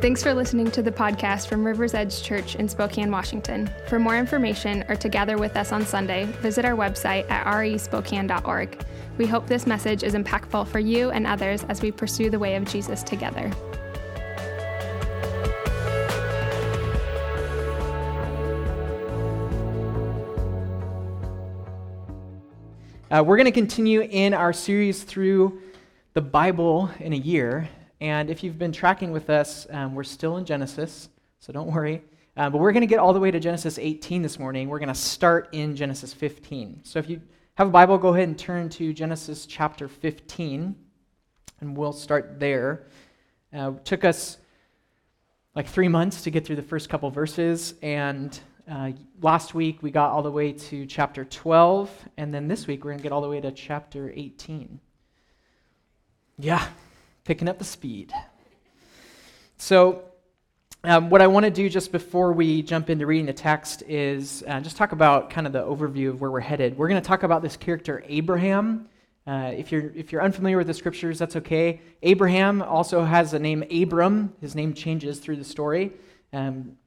Thanks for listening to the podcast from River's Edge Church in Spokane, Washington. For more information or to gather with us on Sunday, visit our website at respokane.org. We hope this message is impactful for you and others as we pursue the way of Jesus together. Uh, we're going to continue in our series through the Bible in a year. And if you've been tracking with us, um, we're still in Genesis, so don't worry. Uh, but we're going to get all the way to Genesis 18 this morning. We're going to start in Genesis 15. So if you have a Bible, go ahead and turn to Genesis chapter 15, and we'll start there. Uh, took us like three months to get through the first couple verses, and uh, last week we got all the way to chapter 12, and then this week we're going to get all the way to chapter 18. Yeah, picking up the speed. So, um, what I want to do just before we jump into reading the text is uh, just talk about kind of the overview of where we're headed. We're going to talk about this character, Abraham. Uh, if, you're, if you're unfamiliar with the scriptures, that's okay. Abraham also has a name, Abram. His name changes through the story. Um,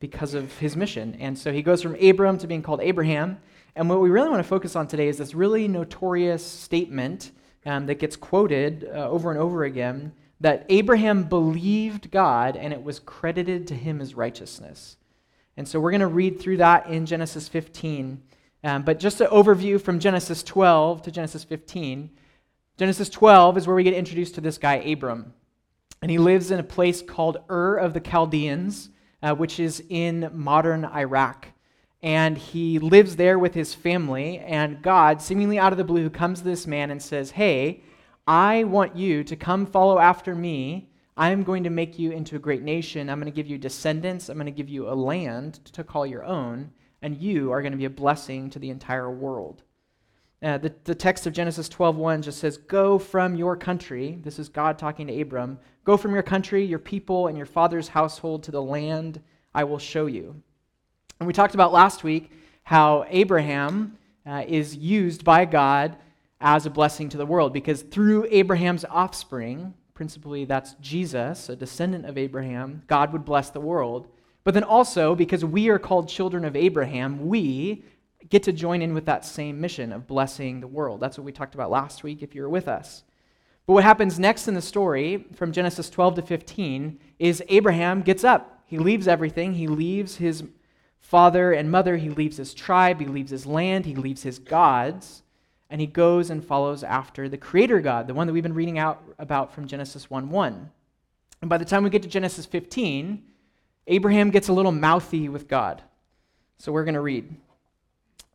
because of his mission. And so he goes from Abram to being called Abraham. And what we really want to focus on today is this really notorious statement um, that gets quoted uh, over and over again that Abraham believed God and it was credited to him as righteousness. And so we're going to read through that in Genesis 15. Um, but just an overview from Genesis 12 to Genesis 15. Genesis 12 is where we get introduced to this guy, Abram. And he lives in a place called Ur of the Chaldeans uh, which is in modern Iraq. And he lives there with his family. And God, seemingly out of the blue, comes to this man and says, Hey, I want you to come follow after me. I am going to make you into a great nation. I'm going to give you descendants. I'm going to give you a land to call your own. And you are going to be a blessing to the entire world. Uh, the, the text of Genesis 12:1 just says, "Go from your country." This is God talking to Abram. "Go from your country, your people, and your father's household to the land I will show you." And we talked about last week how Abraham uh, is used by God as a blessing to the world because through Abraham's offspring, principally that's Jesus, a descendant of Abraham, God would bless the world. But then also, because we are called children of Abraham, we get to join in with that same mission of blessing the world. That's what we talked about last week if you were with us. But what happens next in the story from Genesis 12 to 15 is Abraham gets up. He leaves everything. He leaves his father and mother. He leaves his tribe. He leaves his land. He leaves his gods. And he goes and follows after the Creator God, the one that we've been reading out about from Genesis 1 1. And by the time we get to Genesis 15, Abraham gets a little mouthy with God. So we're going to read.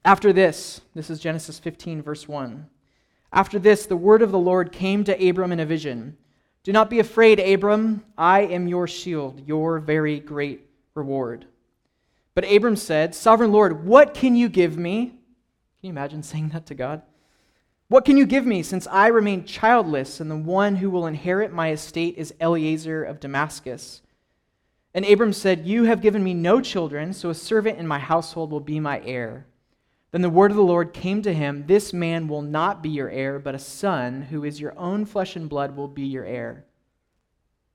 After this, this is Genesis 15, verse 1. After this, the word of the Lord came to Abram in a vision. Do not be afraid, Abram. I am your shield, your very great reward. But Abram said, Sovereign Lord, what can you give me? Can you imagine saying that to God? What can you give me since I remain childless and the one who will inherit my estate is Eliezer of Damascus? And Abram said, You have given me no children, so a servant in my household will be my heir. Then the word of the Lord came to him This man will not be your heir, but a son who is your own flesh and blood will be your heir.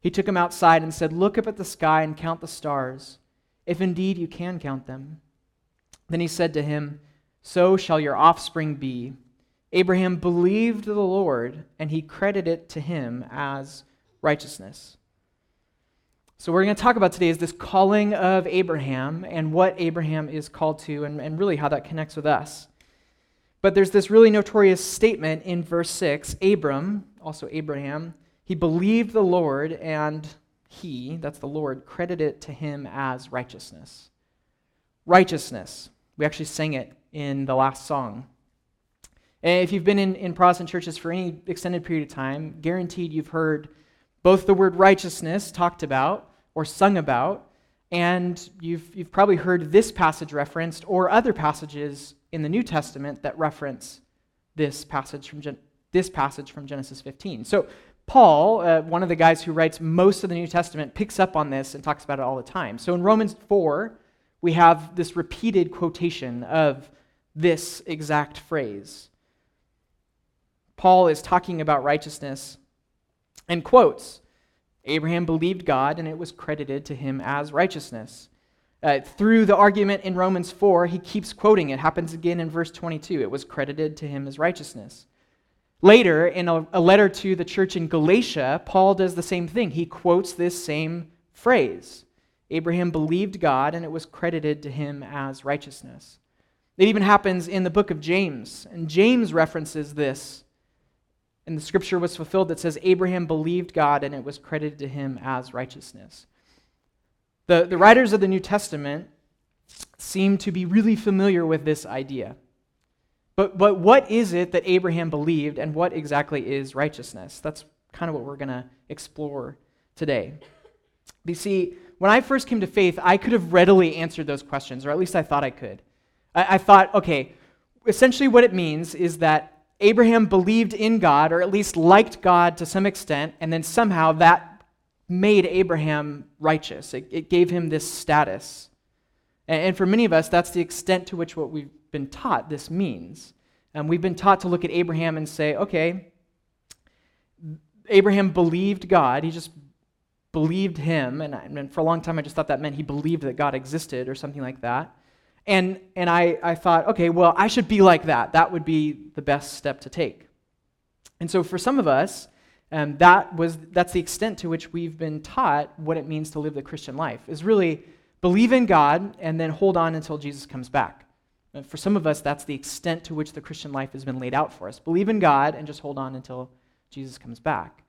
He took him outside and said, Look up at the sky and count the stars, if indeed you can count them. Then he said to him, So shall your offspring be. Abraham believed the Lord, and he credited it to him as righteousness. So, what we're going to talk about today is this calling of Abraham and what Abraham is called to, and, and really how that connects with us. But there's this really notorious statement in verse 6 Abram, also Abraham, he believed the Lord, and he, that's the Lord, credited it to him as righteousness. Righteousness. We actually sang it in the last song. And if you've been in, in Protestant churches for any extended period of time, guaranteed you've heard both the word righteousness talked about or sung about. And you've, you've probably heard this passage referenced or other passages in the New Testament that reference this passage from, Gen- this passage from Genesis 15. So, Paul, uh, one of the guys who writes most of the New Testament, picks up on this and talks about it all the time. So, in Romans 4, we have this repeated quotation of this exact phrase. Paul is talking about righteousness and quotes Abraham believed God, and it was credited to him as righteousness. Uh, through the argument in Romans 4, he keeps quoting it. Happens again in verse 22. It was credited to him as righteousness. Later, in a, a letter to the church in Galatia, Paul does the same thing. He quotes this same phrase Abraham believed God, and it was credited to him as righteousness. It even happens in the book of James, and James references this. And the scripture was fulfilled that says, Abraham believed God, and it was credited to him as righteousness. The, the writers of the New Testament seem to be really familiar with this idea. But, but what is it that Abraham believed, and what exactly is righteousness? That's kind of what we're going to explore today. You see, when I first came to faith, I could have readily answered those questions, or at least I thought I could. I, I thought, okay, essentially what it means is that Abraham believed in God, or at least liked God to some extent, and then somehow that made Abraham righteous. It, it gave him this status. And, and for many of us, that's the extent to which what we've been taught this means. And we've been taught to look at Abraham and say, okay, Abraham believed God. He just believed him. And, I, and for a long time, I just thought that meant he believed that God existed or something like that. And, and I, I thought, okay, well, I should be like that. That would be the best step to take. And so for some of us, um, that was, that's the extent to which we've been taught what it means to live the Christian life, is really believe in God and then hold on until Jesus comes back. And for some of us, that's the extent to which the Christian life has been laid out for us. Believe in God and just hold on until Jesus comes back.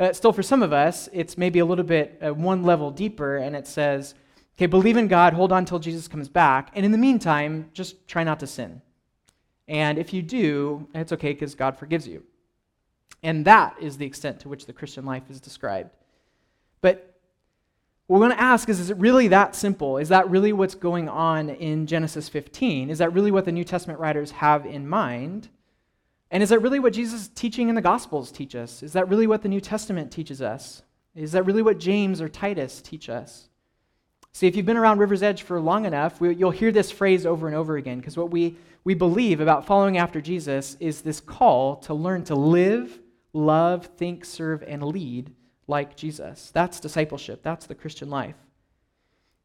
Uh, still, for some of us, it's maybe a little bit uh, one level deeper, and it says, okay, believe in God, hold on until Jesus comes back, and in the meantime, just try not to sin. And if you do, it's okay because God forgives you. And that is the extent to which the Christian life is described. But what we're going to ask is is it really that simple? Is that really what's going on in Genesis 15? Is that really what the New Testament writers have in mind? And is that really what Jesus' teaching in the Gospels teach us? Is that really what the New Testament teaches us? Is that really what James or Titus teach us? See, if you've been around River's Edge for long enough, we, you'll hear this phrase over and over again because what we, we believe about following after Jesus is this call to learn to live, love, think, serve, and lead like Jesus. That's discipleship, that's the Christian life.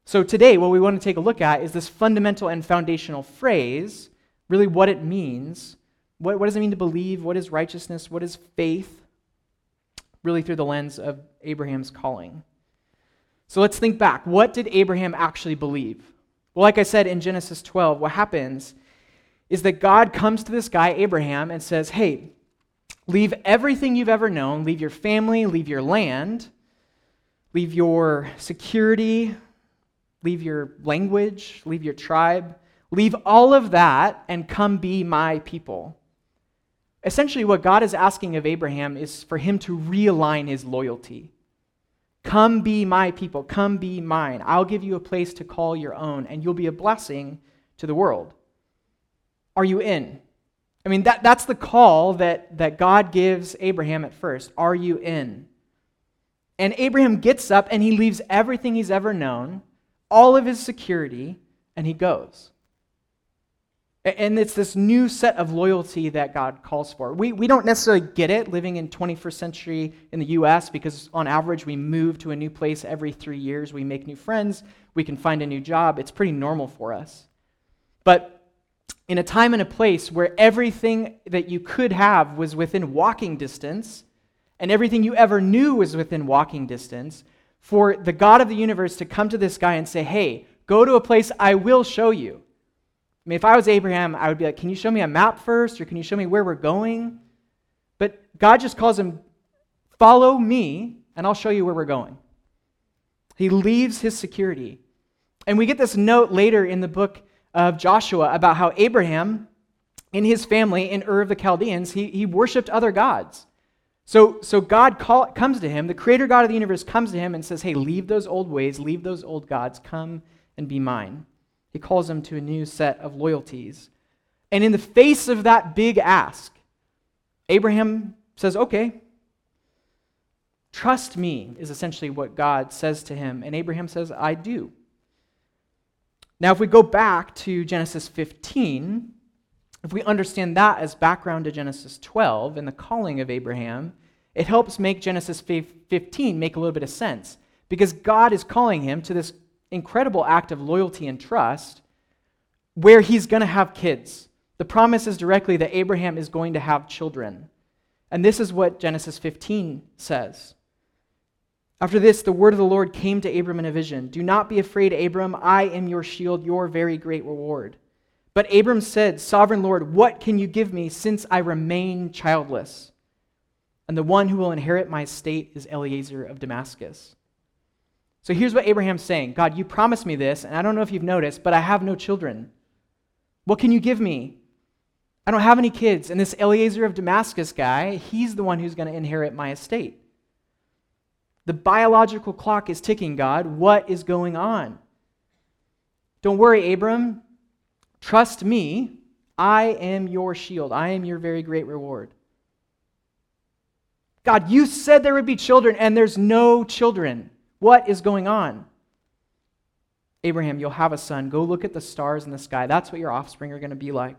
So today, what we want to take a look at is this fundamental and foundational phrase, really what it means. What, what does it mean to believe? What is righteousness? What is faith? Really through the lens of Abraham's calling. So let's think back. What did Abraham actually believe? Well, like I said in Genesis 12, what happens is that God comes to this guy, Abraham, and says, Hey, Leave everything you've ever known, leave your family, leave your land, leave your security, leave your language, leave your tribe, leave all of that and come be my people. Essentially, what God is asking of Abraham is for him to realign his loyalty. Come be my people, come be mine. I'll give you a place to call your own, and you'll be a blessing to the world. Are you in? I mean, that, that's the call that, that God gives Abraham at first. Are you in? And Abraham gets up and he leaves everything he's ever known, all of his security, and he goes. And it's this new set of loyalty that God calls for. We, we don't necessarily get it living in 21st century in the US because, on average, we move to a new place every three years. We make new friends. We can find a new job. It's pretty normal for us. But in a time and a place where everything that you could have was within walking distance, and everything you ever knew was within walking distance, for the God of the universe to come to this guy and say, Hey, go to a place I will show you. I mean, if I was Abraham, I would be like, Can you show me a map first, or can you show me where we're going? But God just calls him, Follow me, and I'll show you where we're going. He leaves his security. And we get this note later in the book of Joshua about how Abraham, in his family in Ur of the Chaldeans, he, he worshiped other gods. So, so God call, comes to him, the creator God of the universe comes to him and says, Hey, leave those old ways, leave those old gods, come and be mine. He calls him to a new set of loyalties. And in the face of that big ask, Abraham says, Okay, trust me, is essentially what God says to him. And Abraham says, I do. Now, if we go back to Genesis 15, if we understand that as background to Genesis 12 and the calling of Abraham, it helps make Genesis 15 make a little bit of sense because God is calling him to this incredible act of loyalty and trust where he's going to have kids. The promise is directly that Abraham is going to have children. And this is what Genesis 15 says. After this, the word of the Lord came to Abram in a vision Do not be afraid, Abram. I am your shield, your very great reward. But Abram said, Sovereign Lord, what can you give me since I remain childless? And the one who will inherit my estate is Eliezer of Damascus. So here's what Abraham's saying God, you promised me this, and I don't know if you've noticed, but I have no children. What can you give me? I don't have any kids. And this Eliezer of Damascus guy, he's the one who's going to inherit my estate. The biological clock is ticking, God. What is going on? Don't worry, Abram. Trust me. I am your shield. I am your very great reward. God, you said there would be children, and there's no children. What is going on? Abraham, you'll have a son. Go look at the stars in the sky. That's what your offspring are going to be like.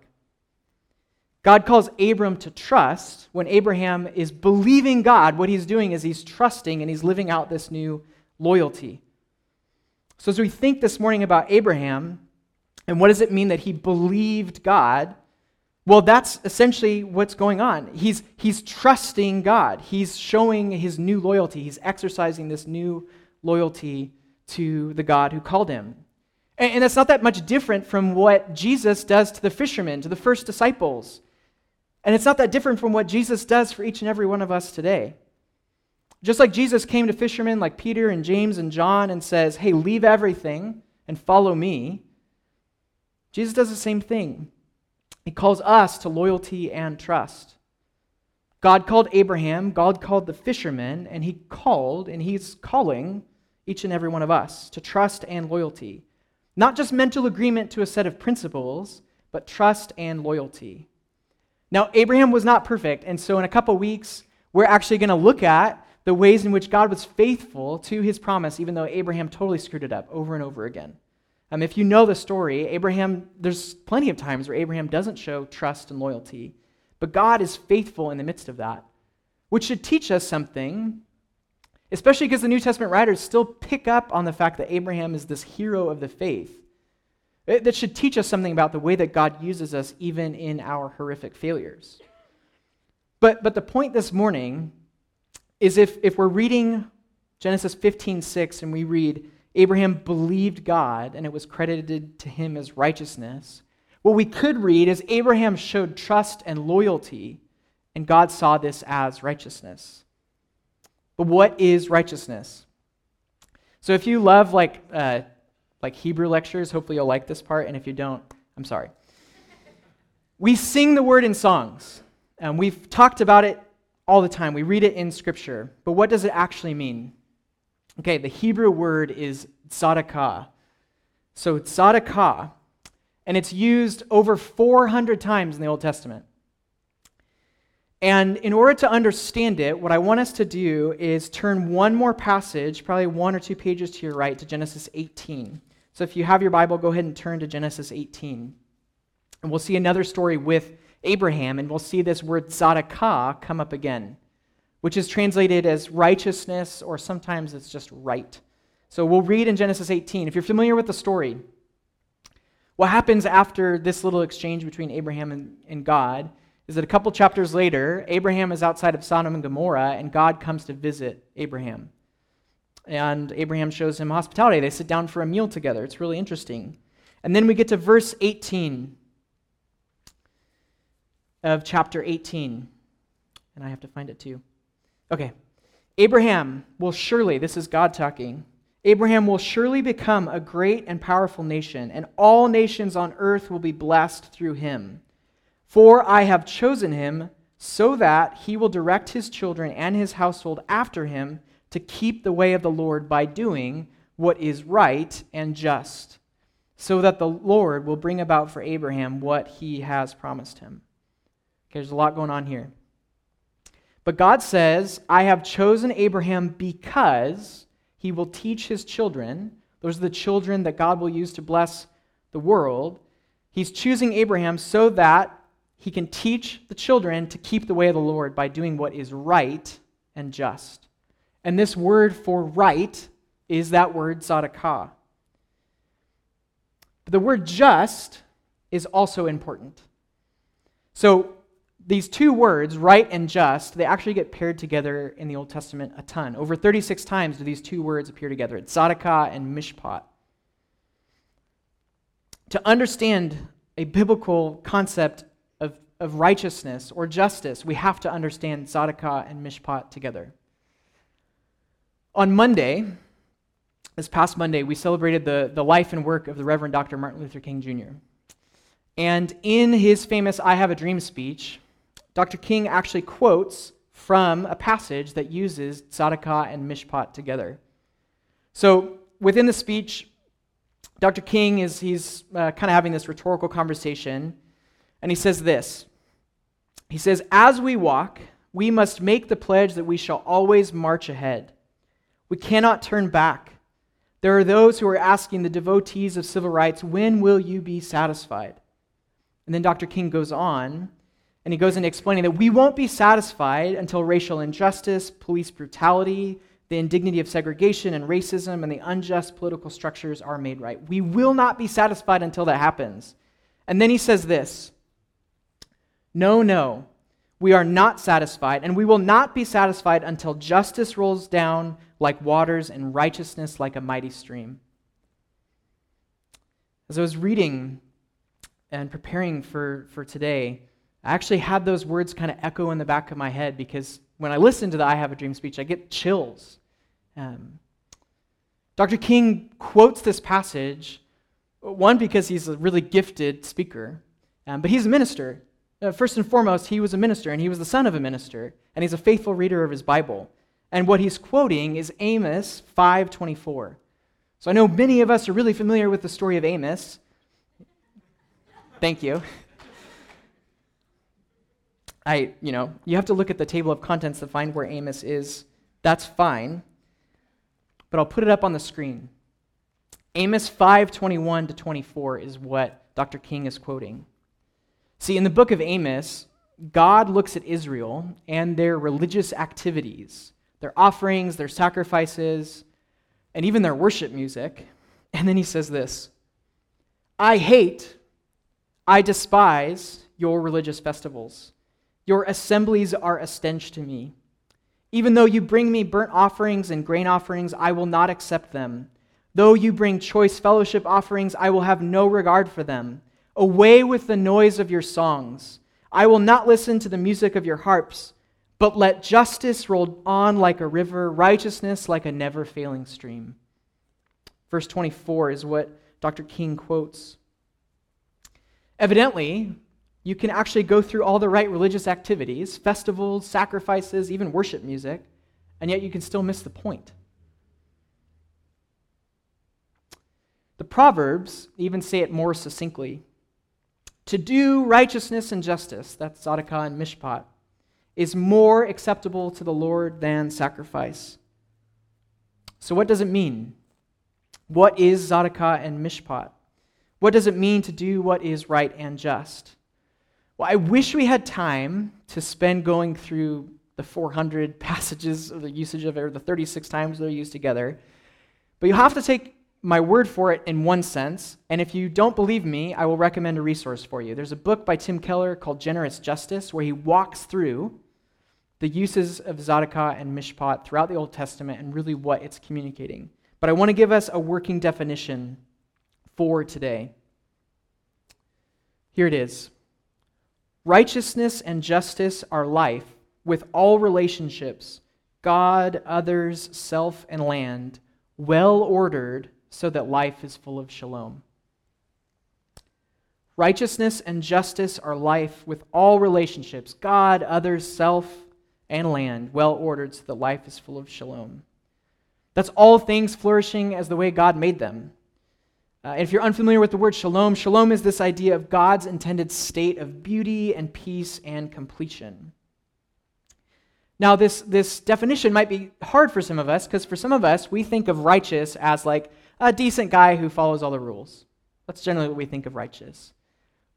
God calls Abram to trust when Abraham is believing God. What he's doing is he's trusting and he's living out this new loyalty. So, as we think this morning about Abraham and what does it mean that he believed God, well, that's essentially what's going on. He's, he's trusting God, he's showing his new loyalty, he's exercising this new loyalty to the God who called him. And, and that's not that much different from what Jesus does to the fishermen, to the first disciples. And it's not that different from what Jesus does for each and every one of us today. Just like Jesus came to fishermen like Peter and James and John and says, Hey, leave everything and follow me, Jesus does the same thing. He calls us to loyalty and trust. God called Abraham, God called the fishermen, and he called, and he's calling each and every one of us to trust and loyalty. Not just mental agreement to a set of principles, but trust and loyalty. Now, Abraham was not perfect, and so in a couple weeks, we're actually going to look at the ways in which God was faithful to his promise, even though Abraham totally screwed it up over and over again. Um, if you know the story, Abraham, there's plenty of times where Abraham doesn't show trust and loyalty, but God is faithful in the midst of that, which should teach us something Especially because the New Testament writers still pick up on the fact that Abraham is this hero of the faith. That should teach us something about the way that God uses us even in our horrific failures. But, but the point this morning is if, if we're reading Genesis 15 6 and we read, Abraham believed God and it was credited to him as righteousness, what we could read is Abraham showed trust and loyalty, and God saw this as righteousness. But what is righteousness? So if you love like, uh, like Hebrew lectures, hopefully you'll like this part, and if you don't, I'm sorry. We sing the word in songs, and we've talked about it all the time. We read it in Scripture, but what does it actually mean? Okay, the Hebrew word is tzedakah. So tzedakah, and it's used over 400 times in the Old Testament. And in order to understand it, what I want us to do is turn one more passage, probably one or two pages to your right, to Genesis 18. So if you have your Bible, go ahead and turn to Genesis 18. And we'll see another story with Abraham, and we'll see this word tzedakah come up again, which is translated as righteousness, or sometimes it's just right. So we'll read in Genesis 18. If you're familiar with the story, what happens after this little exchange between Abraham and, and God is that a couple chapters later, Abraham is outside of Sodom and Gomorrah, and God comes to visit Abraham. And Abraham shows him hospitality. They sit down for a meal together. It's really interesting. And then we get to verse 18 of chapter 18. And I have to find it too. Okay. Abraham will surely, this is God talking, Abraham will surely become a great and powerful nation, and all nations on earth will be blessed through him. For I have chosen him so that he will direct his children and his household after him to keep the way of the Lord by doing what is right and just, so that the Lord will bring about for Abraham what he has promised him. Okay, there's a lot going on here. But God says, I have chosen Abraham because he will teach his children, those are the children that God will use to bless the world. He's choosing Abraham so that he can teach the children to keep the way of the Lord by doing what is right and just. And this word for right is that word tzedakah. But the word just is also important. So these two words, right and just, they actually get paired together in the Old Testament a ton. Over 36 times do these two words appear together. It's tzedakah and mishpat. To understand a biblical concept of, of righteousness or justice, we have to understand tzedakah and mishpat together. On Monday, this past Monday, we celebrated the, the life and work of the Reverend Dr. Martin Luther King Jr. And in his famous I Have a Dream speech, Dr. King actually quotes from a passage that uses tzedakah and mishpat together. So within the speech, Dr. King is he's uh, kind of having this rhetorical conversation, and he says this. He says, "As we walk, we must make the pledge that we shall always march ahead. We cannot turn back. There are those who are asking the devotees of civil rights, when will you be satisfied?" And then Dr. King goes on and he goes into explaining that we won't be satisfied until racial injustice, police brutality, the indignity of segregation and racism, and the unjust political structures are made right. We will not be satisfied until that happens. And then he says this No, no, we are not satisfied, and we will not be satisfied until justice rolls down like waters and righteousness like a mighty stream. As I was reading and preparing for, for today, I actually had those words kind of echo in the back of my head because when I listen to the I Have a Dream speech, I get chills. Um, Dr. King quotes this passage, one, because he's a really gifted speaker, um, but he's a minister. Uh, first and foremost, he was a minister, and he was the son of a minister, and he's a faithful reader of his Bible. And what he's quoting is Amos 5:24. So I know many of us are really familiar with the story of Amos. Thank you. I, you know, you have to look at the table of contents to find where Amos is. That's fine. But I'll put it up on the screen. Amos 5:21 to 24 is what Dr. King is quoting. See, in the book of Amos, God looks at Israel and their religious activities, their offerings, their sacrifices, and even their worship music. And then he says this I hate, I despise your religious festivals. Your assemblies are a stench to me. Even though you bring me burnt offerings and grain offerings, I will not accept them. Though you bring choice fellowship offerings, I will have no regard for them. Away with the noise of your songs. I will not listen to the music of your harps, but let justice roll on like a river, righteousness like a never failing stream. Verse 24 is what Dr. King quotes. Evidently, you can actually go through all the right religious activities, festivals, sacrifices, even worship music, and yet you can still miss the point. The Proverbs even say it more succinctly. To do righteousness and justice, that's tzedakah and mishpat, is more acceptable to the Lord than sacrifice. So, what does it mean? What is tzedakah and mishpat? What does it mean to do what is right and just? Well, I wish we had time to spend going through the 400 passages of the usage of it, or the 36 times they're used together. But you have to take my word for it in one sense. And if you don't believe me, I will recommend a resource for you. There's a book by Tim Keller called Generous Justice where he walks through the uses of tzedakah and mishpat throughout the Old Testament and really what it's communicating. But I want to give us a working definition for today. Here it is Righteousness and justice are life with all relationships, God, others, self, and land, well ordered so that life is full of shalom. Righteousness and justice are life with all relationships, God, others, self, and land, well ordered so that life is full of shalom. That's all things flourishing as the way God made them. Uh, if you're unfamiliar with the word shalom, shalom is this idea of God's intended state of beauty and peace and completion. Now, this, this definition might be hard for some of us because for some of us, we think of righteous as like a decent guy who follows all the rules. That's generally what we think of righteous.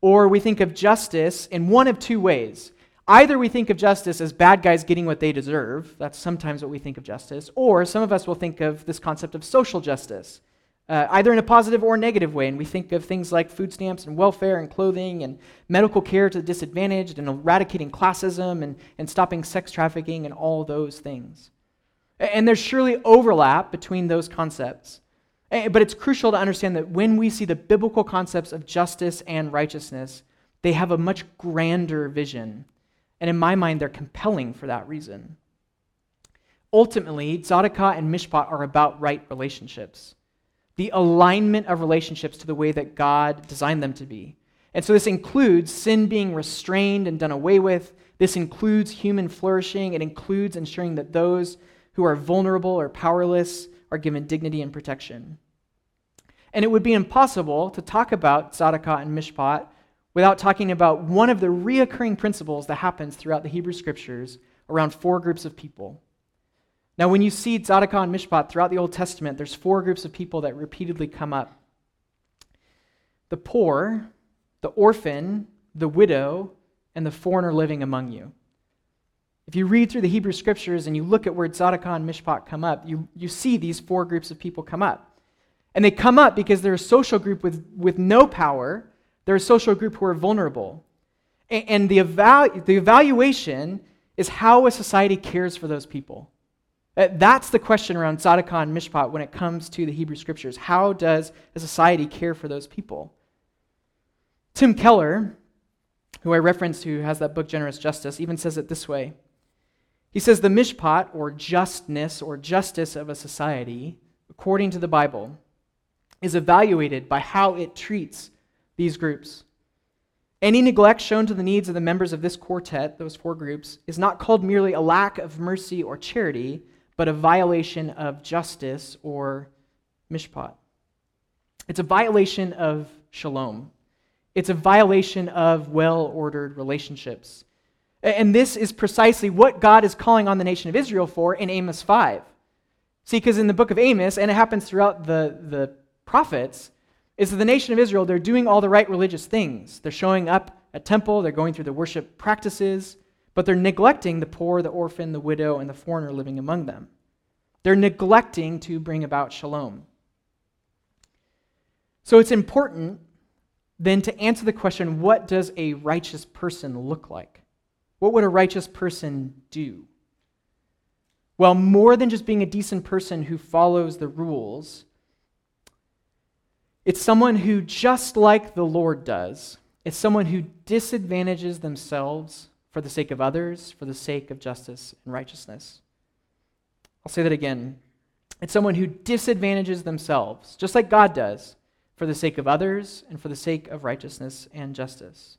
Or we think of justice in one of two ways Either we think of justice as bad guys getting what they deserve, that's sometimes what we think of justice, or some of us will think of this concept of social justice, uh, either in a positive or negative way. And we think of things like food stamps and welfare and clothing and medical care to the disadvantaged and eradicating classism and, and stopping sex trafficking and all those things. And there's surely overlap between those concepts. But it's crucial to understand that when we see the biblical concepts of justice and righteousness, they have a much grander vision. And in my mind, they're compelling for that reason. Ultimately, Tzedakah and Mishpat are about right relationships, the alignment of relationships to the way that God designed them to be. And so this includes sin being restrained and done away with. This includes human flourishing. It includes ensuring that those who are vulnerable or powerless are given dignity and protection. And it would be impossible to talk about Tzedakah and Mishpat without talking about one of the reoccurring principles that happens throughout the Hebrew Scriptures around four groups of people. Now, when you see Tzedakah and Mishpat throughout the Old Testament, there's four groups of people that repeatedly come up the poor, the orphan, the widow, and the foreigner living among you. If you read through the Hebrew scriptures and you look at where Tzedakah and Mishpat come up, you, you see these four groups of people come up. And they come up because they're a social group with, with no power, they're a social group who are vulnerable. And, and the, evalu- the evaluation is how a society cares for those people. That's the question around Tzedakah and Mishpat when it comes to the Hebrew scriptures. How does a society care for those people? Tim Keller, who I referenced, who has that book Generous Justice, even says it this way he says the mishpat, or justness or justice of a society, according to the Bible, is evaluated by how it treats these groups. Any neglect shown to the needs of the members of this quartet, those four groups, is not called merely a lack of mercy or charity, but a violation of justice or mishpat. It's a violation of shalom. It's a violation of well ordered relationships. And this is precisely what God is calling on the nation of Israel for in Amos 5. See, because in the book of Amos, and it happens throughout the, the prophets, is that the nation of Israel, they're doing all the right religious things. They're showing up at temple, they're going through the worship practices, but they're neglecting the poor, the orphan, the widow, and the foreigner living among them. They're neglecting to bring about shalom. So it's important then to answer the question what does a righteous person look like? What would a righteous person do? Well, more than just being a decent person who follows the rules, it's someone who, just like the Lord does, it's someone who disadvantages themselves for the sake of others, for the sake of justice and righteousness. I'll say that again. It's someone who disadvantages themselves, just like God does, for the sake of others and for the sake of righteousness and justice.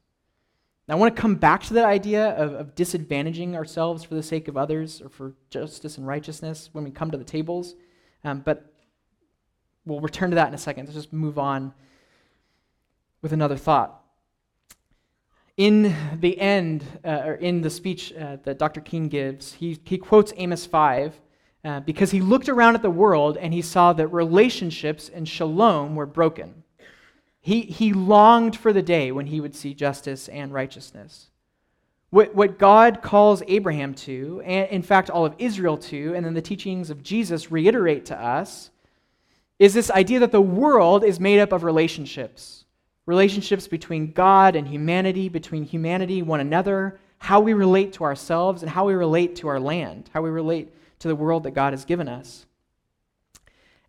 Now, I want to come back to that idea of, of disadvantaging ourselves for the sake of others or for justice and righteousness when we come to the tables. Um, but we'll return to that in a second. Let's just move on with another thought. In the end, uh, or in the speech uh, that Dr. King gives, he, he quotes Amos 5 uh, because he looked around at the world and he saw that relationships and shalom were broken. He, he longed for the day when he would see justice and righteousness. What, what God calls Abraham to, and in fact all of Israel to, and then the teachings of Jesus reiterate to us, is this idea that the world is made up of relationships. Relationships between God and humanity, between humanity, one another, how we relate to ourselves, and how we relate to our land, how we relate to the world that God has given us.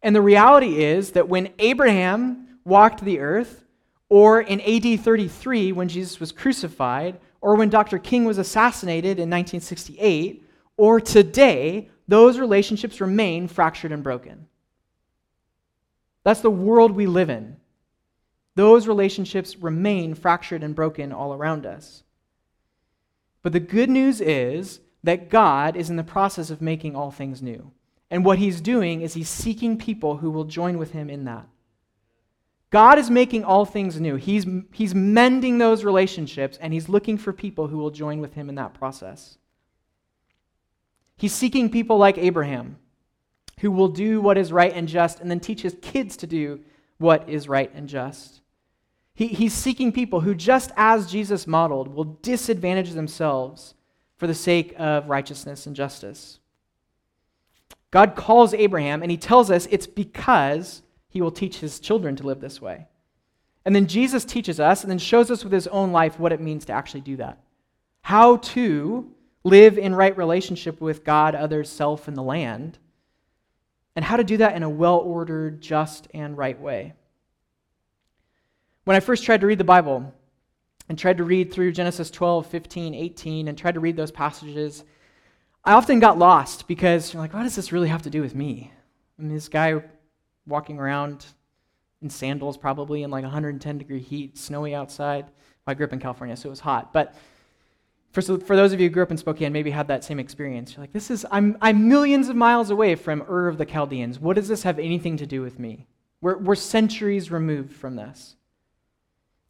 And the reality is that when Abraham walked the earth, or in AD 33 when Jesus was crucified, or when Dr. King was assassinated in 1968, or today, those relationships remain fractured and broken. That's the world we live in. Those relationships remain fractured and broken all around us. But the good news is that God is in the process of making all things new. And what he's doing is he's seeking people who will join with him in that. God is making all things new. He's, he's mending those relationships, and He's looking for people who will join with Him in that process. He's seeking people like Abraham who will do what is right and just and then teach his kids to do what is right and just. He, he's seeking people who, just as Jesus modeled, will disadvantage themselves for the sake of righteousness and justice. God calls Abraham, and he tells us it's because he will teach his children to live this way. And then Jesus teaches us and then shows us with his own life what it means to actually do that. How to live in right relationship with God, others, self, and the land, and how to do that in a well ordered, just, and right way. When I first tried to read the Bible and tried to read through Genesis 12, 15, 18, and tried to read those passages, I often got lost because you're like, what does this really have to do with me? I mean, this guy walking around in sandals, probably in like 110 degree heat, snowy outside. I grew up in California, so it was hot. But for, for those of you who grew up in Spokane, maybe had that same experience. You're like, this is, I'm, I'm millions of miles away from Ur of the Chaldeans. What does this have anything to do with me? We're, we're centuries removed from this.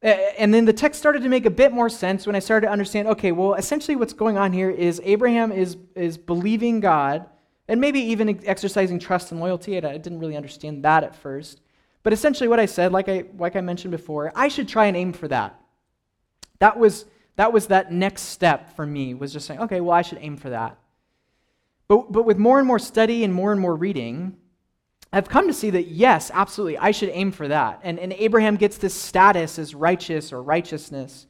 And then the text started to make a bit more sense when I started to understand okay, well, essentially what's going on here is Abraham is, is believing God and maybe even exercising trust and loyalty. I didn't really understand that at first. But essentially, what I said, like I, like I mentioned before, I should try and aim for that. That was, that was that next step for me, was just saying, okay, well, I should aim for that. But, but with more and more study and more and more reading, I've come to see that, yes, absolutely, I should aim for that. And, and Abraham gets this status as righteous or righteousness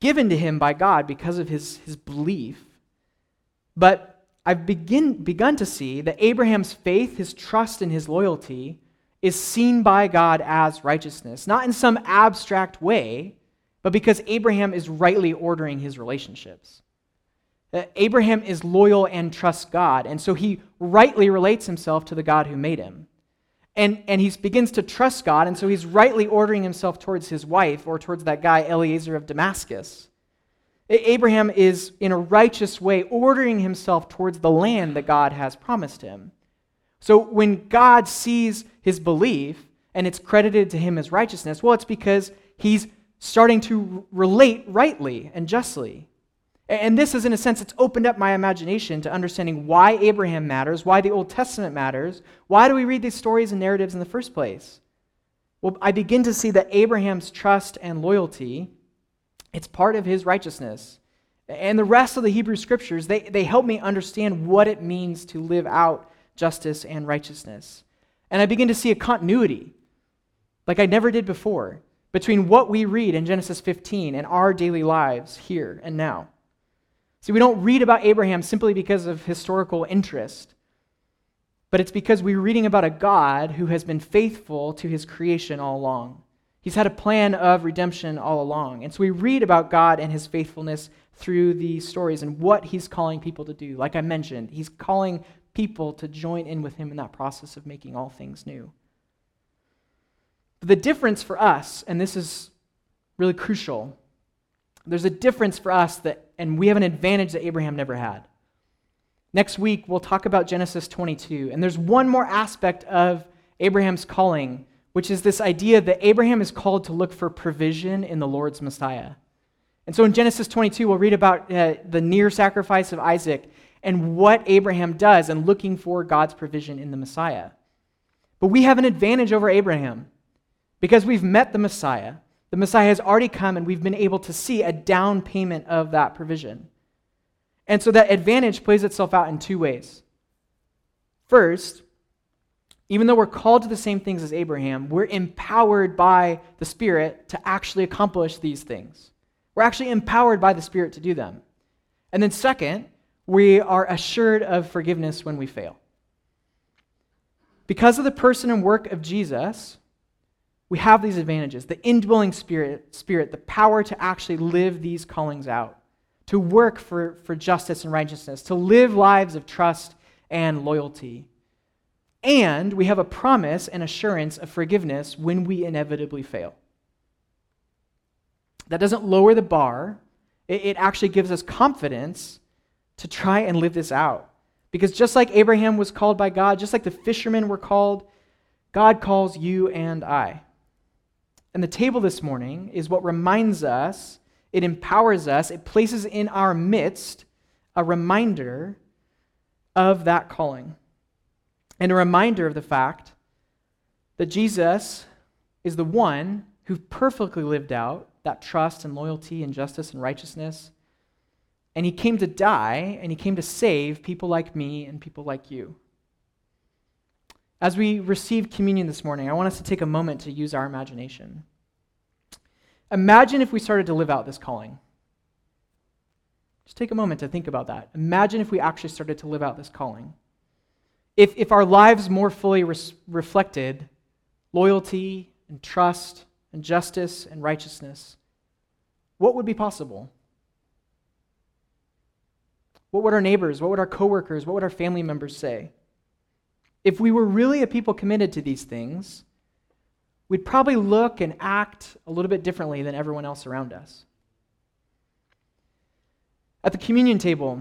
given to him by God because of his, his belief. But I've begin, begun to see that Abraham's faith, his trust, and his loyalty is seen by God as righteousness, not in some abstract way, but because Abraham is rightly ordering his relationships. Uh, Abraham is loyal and trusts God, and so he rightly relates himself to the God who made him. And, and he begins to trust God, and so he's rightly ordering himself towards his wife or towards that guy, Eliezer of Damascus. Abraham is, in a righteous way, ordering himself towards the land that God has promised him. So when God sees his belief and it's credited to him as righteousness, well, it's because he's starting to relate rightly and justly. And this is, in a sense, it's opened up my imagination to understanding why Abraham matters, why the Old Testament matters. Why do we read these stories and narratives in the first place? Well, I begin to see that Abraham's trust and loyalty, it's part of his righteousness. And the rest of the Hebrew scriptures, they, they help me understand what it means to live out justice and righteousness. And I begin to see a continuity, like I never did before, between what we read in Genesis 15 and our daily lives here and now. See, we don't read about Abraham simply because of historical interest, but it's because we're reading about a God who has been faithful to his creation all along. He's had a plan of redemption all along. And so we read about God and his faithfulness through these stories and what he's calling people to do. Like I mentioned, he's calling people to join in with him in that process of making all things new. The difference for us, and this is really crucial, there's a difference for us that, and we have an advantage that Abraham never had. Next week, we'll talk about Genesis 22. And there's one more aspect of Abraham's calling, which is this idea that Abraham is called to look for provision in the Lord's Messiah. And so in Genesis 22, we'll read about uh, the near sacrifice of Isaac and what Abraham does in looking for God's provision in the Messiah. But we have an advantage over Abraham because we've met the Messiah. The Messiah has already come, and we've been able to see a down payment of that provision. And so that advantage plays itself out in two ways. First, even though we're called to the same things as Abraham, we're empowered by the Spirit to actually accomplish these things. We're actually empowered by the Spirit to do them. And then, second, we are assured of forgiveness when we fail. Because of the person and work of Jesus, we have these advantages the indwelling spirit, spirit, the power to actually live these callings out, to work for, for justice and righteousness, to live lives of trust and loyalty. And we have a promise and assurance of forgiveness when we inevitably fail. That doesn't lower the bar, it, it actually gives us confidence to try and live this out. Because just like Abraham was called by God, just like the fishermen were called, God calls you and I. And the table this morning is what reminds us, it empowers us, it places in our midst a reminder of that calling. And a reminder of the fact that Jesus is the one who perfectly lived out that trust and loyalty and justice and righteousness. And he came to die, and he came to save people like me and people like you. As we receive communion this morning, I want us to take a moment to use our imagination. Imagine if we started to live out this calling. Just take a moment to think about that. Imagine if we actually started to live out this calling. If, if our lives more fully res- reflected loyalty and trust and justice and righteousness, what would be possible? What would our neighbors, what would our coworkers, what would our family members say? If we were really a people committed to these things, we'd probably look and act a little bit differently than everyone else around us. At the communion table,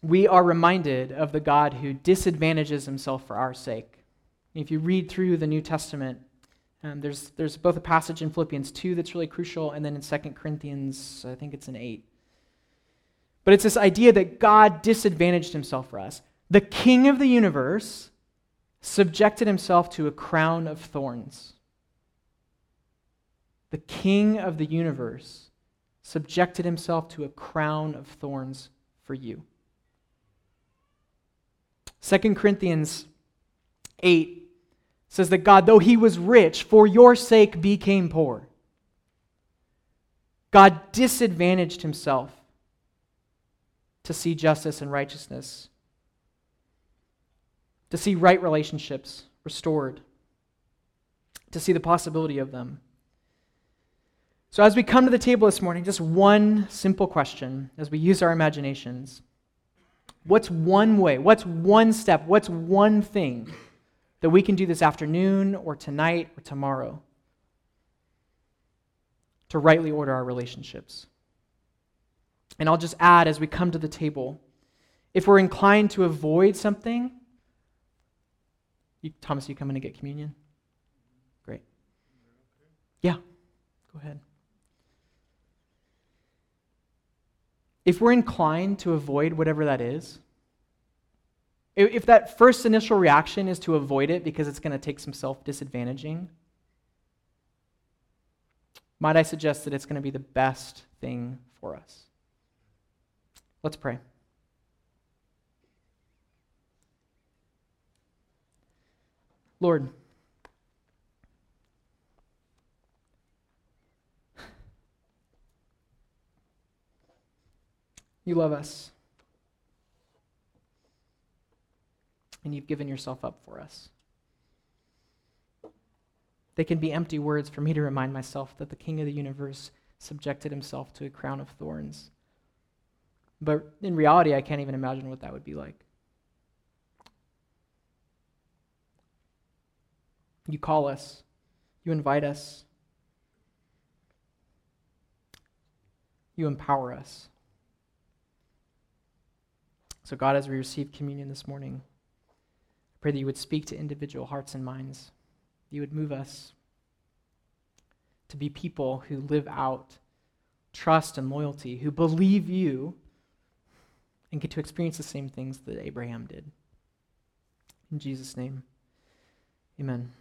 we are reminded of the God who disadvantages himself for our sake. If you read through the New Testament, um, there's, there's both a passage in Philippians 2 that's really crucial, and then in 2 Corinthians, I think it's in 8. But it's this idea that God disadvantaged himself for us. The king of the universe subjected himself to a crown of thorns. The king of the universe subjected himself to a crown of thorns for you. 2 Corinthians 8 says that God, though he was rich, for your sake became poor. God disadvantaged himself to see justice and righteousness, to see right relationships restored, to see the possibility of them. So, as we come to the table this morning, just one simple question as we use our imaginations. What's one way? What's one step? What's one thing that we can do this afternoon or tonight or tomorrow to rightly order our relationships? And I'll just add as we come to the table if we're inclined to avoid something, you, Thomas, you coming to get communion? Great. Yeah, go ahead. if we're inclined to avoid whatever that is, if that first initial reaction is to avoid it because it's going to take some self disadvantaging, might I suggest that it's going to be the best thing for us? Let's pray. Lord, You love us. And you've given yourself up for us. They can be empty words for me to remind myself that the King of the universe subjected himself to a crown of thorns. But in reality, I can't even imagine what that would be like. You call us, you invite us, you empower us. So, God, as we receive communion this morning, I pray that you would speak to individual hearts and minds. You would move us to be people who live out trust and loyalty, who believe you and get to experience the same things that Abraham did. In Jesus' name, amen.